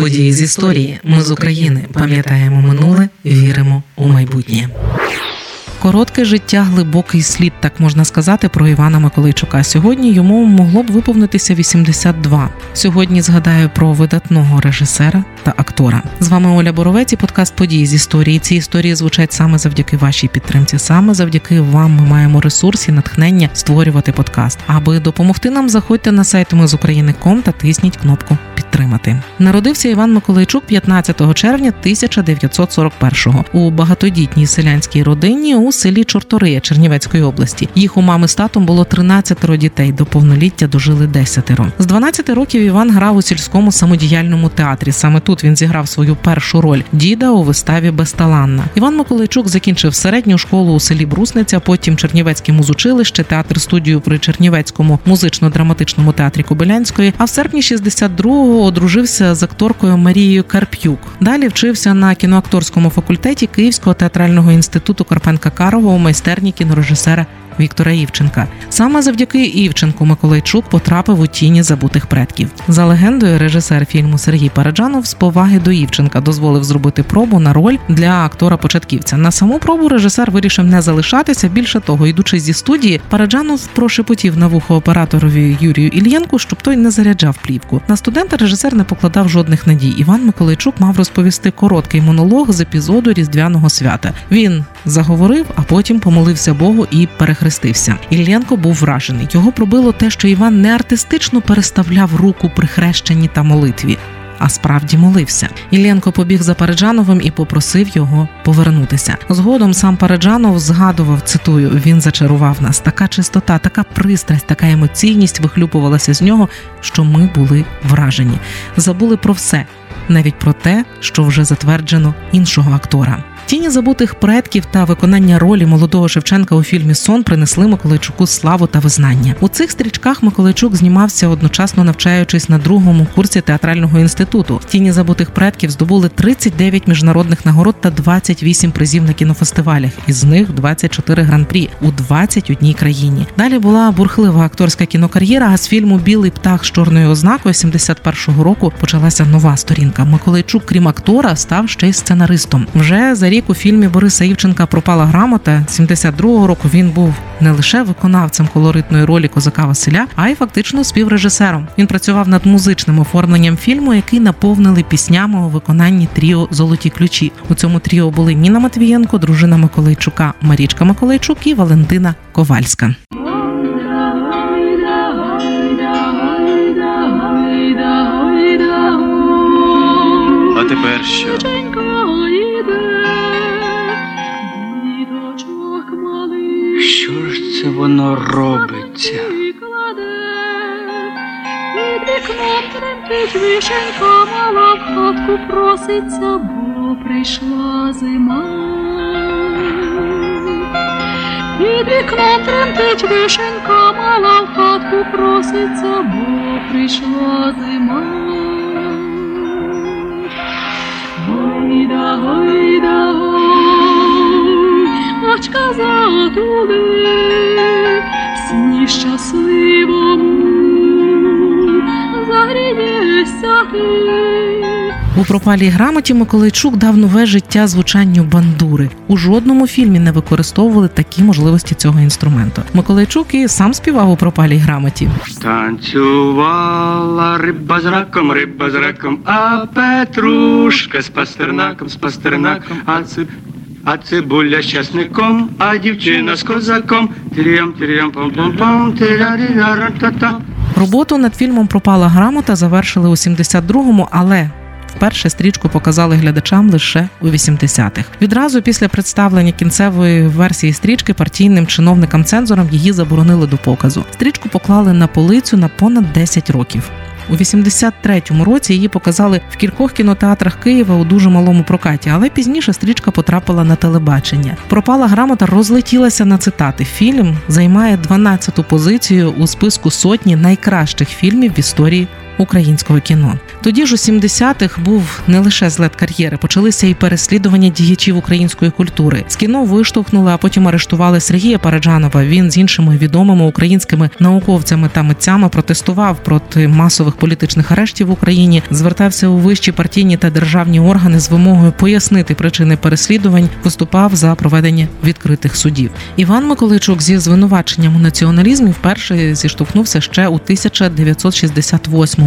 Події з історії. Ми з України пам'ятаємо минуле, віримо у майбутнє. Коротке життя, глибокий слід, так можна сказати, про Івана Миколайчука. Сьогодні йому могло б виповнитися 82. Сьогодні згадаю про видатного режисера та актора. З вами Оля Боровець і подкаст події з історії. Ці історії звучать саме завдяки вашій підтримці. Саме завдяки вам ми маємо ресурс і натхнення створювати подкаст. Аби допомогти нам, заходьте на сайт ми з України.ком та тисніть кнопку підтримати. Народився Іван Миколайчук 15 червня 1941-го у багатодітній селянській родині у селі Чортория Чернівецької області. Їх у мами з татом було 13 дітей. До повноліття дожили 10. З 12 років Іван грав у сільському самодіяльному театрі. Саме тут він зіграв свою першу роль діда у виставі Безталанна. Іван Миколайчук закінчив середню школу у селі Брусниця, потім Чернівецьке музучилище, театр студію при Чернівецькому музично-драматичному театрі Кобилянської. А в серпні 62-го одружився з акторкою Марією Карп'юк. Далі вчився на кіноакторському факультеті Київського театрального інституту Карпенка Карова у майстерні кінорежисера Віктора Івченка. Саме завдяки Івченку Миколайчук потрапив у тіні забутих предків. За легендою, режисер фільму Сергій Параджанов з поваги до Івченка дозволив зробити пробу на роль для актора-початківця. На саму пробу режисер вирішив не залишатися. Більше того, йдучи зі студії, Параджанов прошепотів на вухо операторові Юрію Ільєнку, щоб той не заряджав плівку. На студента режисер не покладав жодних надій. Іван Миколайчук мав розповісти короткий монолог з епізоду різдвяного свята. Він заговорив, а потім помолився Богу і перехрестився. Іллєнко був вражений. Його пробило те, що Іван не артистично переставляв руку при хрещенні та молитві. А справді молився. Іллєнко побіг за Пареджановим і попросив його повернутися. Згодом сам Пареджанов згадував, цитую: він зачарував нас. Така чистота, така пристрасть, така емоційність вихлюпувалася з нього, що ми були вражені. Забули про все, навіть про те, що вже затверджено іншого актора. Тіні забутих предків та виконання ролі молодого Шевченка у фільмі Сон принесли Миколайчуку славу та визнання. У цих стрічках Миколайчук знімався одночасно навчаючись на другому курсі театрального інституту. Тіні забутих предків здобули 39 міжнародних нагород та 28 призів на кінофестивалях, із них 24 гран-прі у 21 країні. Далі була бурхлива акторська кінокар'єра. А з фільму Білий птах з чорною ознакою 71-го року почалася нова сторінка. Миколайчук, крім актора, став ще й сценаристом. Вже за рік у фільмі Бориса Івченка Пропала грамота 72-го року. Він був не лише виконавцем колоритної ролі козака Василя, а й фактично співрежисером. Він працював над музичним оформленням фільму, який наповнили піснями у виконанні тріо Золоті ключі. У цьому тріо були Ніна Матвієнко, дружина Миколайчука, Марічка Миколайчук і Валентина Ковальська. А тепер що? Це воно робиться? Тремтить вишенька, мала в хатку проситься, бо прийшла зима. Під вікном тремтить вишенька, мала в хатку проситься, бо прийшла зима. Очка затули, сні щасливому, загрієшся ти. У пропалій грамоті Миколайчук дав нове життя звучанню бандури. У жодному фільмі не використовували такі можливості цього інструменту. Миколайчук і сам співав у пропалій грамоті. Танцювала риба з раком, риба з раком, а Петрушка з пастернаком, з пастернаком, а ци... А цибуля з часником, а дівчина з козаком. Тирям, тирям, пам пам пам та Роботу над фільмом Пропала грамота завершили у 72-му, але Вперше стрічку показали глядачам лише у 80-х. Відразу після представлення кінцевої версії стрічки партійним чиновникам-цензорам її заборонили до показу. Стрічку поклали на полицю на понад 10 років. У 83-му році її показали в кількох кінотеатрах Києва у дуже малому прокаті, але пізніше стрічка потрапила на телебачення. Пропала грамота розлетілася на цитати. Фільм займає 12-ту позицію у списку сотні найкращих фільмів в історії українського кіно. Тоді ж у 70-х був не лише злет кар'єри, почалися і переслідування діячів української культури. З кіно виштовхнули, а потім арештували Сергія Параджанова. Він з іншими відомими українськими науковцями та митцями протестував проти масових політичних арештів в Україні, звертався у вищі партійні та державні органи з вимогою пояснити причини переслідувань, виступав за проведення відкритих судів. Іван Миколайчук зі звинуваченням у націоналізмі вперше зіштовхнувся ще у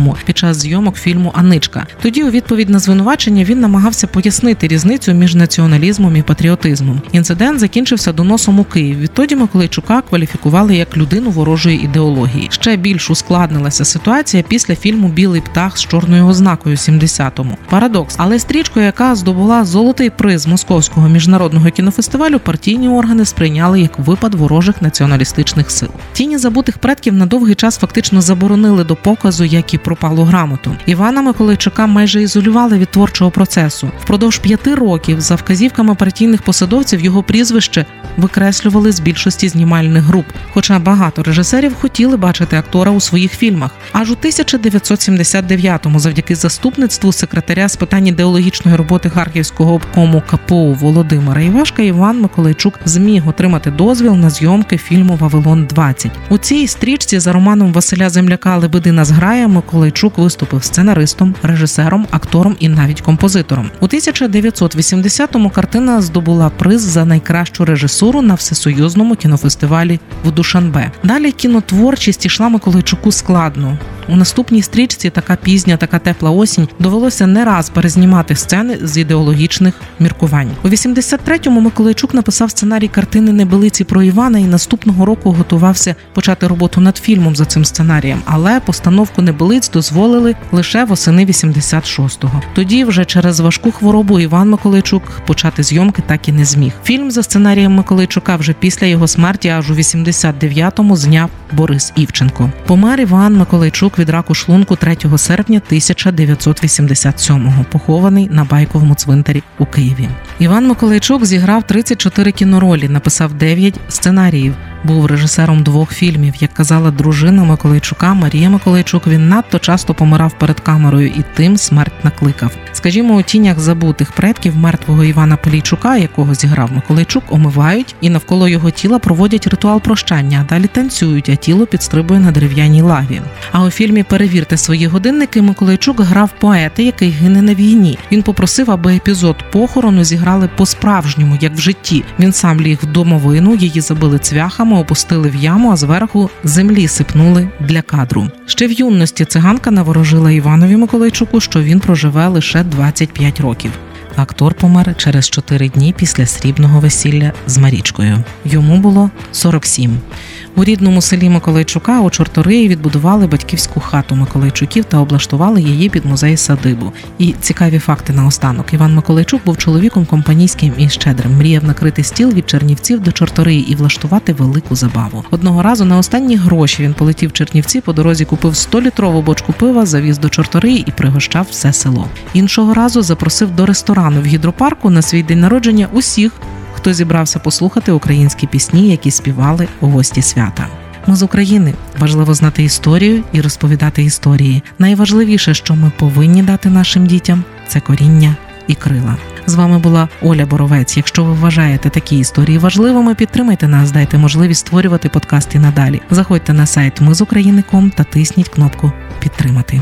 1968-му під час зйомок фільму Аничка. Тоді, у відповідь на звинувачення, він намагався пояснити різницю між націоналізмом і патріотизмом. Інцидент закінчився доносом у Київ. Відтоді Миколайчука кваліфікували як людину ворожої ідеології. Ще більш ускладнилася ситуація після фільму Білий птах з чорною ознакою 70-му. Парадокс, але стрічку, яка здобула золотий приз московського міжнародного кінофестивалю, партійні органи сприйняли як випад ворожих націоналістичних сил. Тіні забутих предків на довгий час фактично заборонили до показу, як і пропалу грамоту. Івана Миколайчука майже ізолювали від творчого процесу. Впродовж п'яти років, за вказівками партійних посадовців, його прізвище викреслювали з більшості знімальних груп. Хоча багато режисерів хотіли бачити актора у своїх фільмах. Аж у 1979-му, завдяки заступництву секретаря з питань ідеологічної роботи Харківського обкому КПУ Володимира Івашка, Іван Миколайчук зміг отримати дозвіл на зйомки фільму Вавилон 20 У цій стрічці за романом Василя Земляка Лебедина зграя Миколайчук виступив сценаристом, режисером, актором і навіть композитором. У 1980-му картина здобула приз за найкращу режисуру на всесоюзному кінофестивалі в Душанбе. Далі кінотворчість ішла Миколайчуку складно. У наступній стрічці така пізня, така тепла осінь довелося не раз перезнімати сцени з ідеологічних міркувань. У 83-му Миколайчук написав сценарій картини Небелиці про Івана і наступного року готувався почати роботу над фільмом за цим сценарієм, але постановку небелиць дозволили лише восени 86-го. Тоді, вже через важку хворобу, Іван Миколайчук почати зйомки так і не зміг. Фільм за сценарієм Миколайчука вже після його смерті, аж у 89-му зняв Борис Івченко. Помер Іван Миколайчук від раку шлунку 3 серпня 1987-го, похований на байковому цвинтарі у Києві. Іван Миколайчук зіграв 34 кіноролі, написав 9 сценаріїв. Був режисером двох фільмів. Як казала дружина Миколайчука Марія Миколайчук, він надто часто помирав перед камерою і тим смерть накликав. Скажімо, у тінях забутих предків мертвого Івана Полійчука, якого зіграв Миколайчук, омивають і навколо його тіла проводять ритуал прощання, далі танцюють, а тіло підстрибує на дерев'яній лаві. А у фільмі Перевірте свої годинники Миколайчук грав поета, який гине на війні. Він попросив, аби епізод похорону зіграли по-справжньому, як в житті. Він сам ліг в домовину, її забили цвяхами, опустили в яму, а зверху землі сипнули для кадру. Ще в юності циганка наворожила Іванові Миколайчуку, що він проживе лише 25 років. Актор помер через 4 дні після срібного весілля з Марічкою. Йому було 47. У рідному селі Миколайчука у Чорториї відбудували батьківську хату Миколайчуків та облаштували її під музей садибу. І цікаві факти наостанок. Іван Миколайчук був чоловіком компанійським і щедрим. Мріяв накрити стіл від Чернівців до Чорториї і влаштувати велику забаву. Одного разу на останні гроші він полетів в Чернівці. По дорозі купив 100-літрову бочку пива, завіз до Чорториї і пригощав все село. Іншого разу запросив до ресторану в гідропарку на свій день народження усіх хто зібрався послухати українські пісні, які співали у гості свята. Ми з України важливо знати історію і розповідати історії. Найважливіше, що ми повинні дати нашим дітям, це коріння і крила. З вами була Оля Боровець. Якщо ви вважаєте такі історії важливими, підтримайте нас, дайте можливість створювати подкасти надалі. Заходьте на сайт Ми з України.ком та тисніть кнопку Підтримати.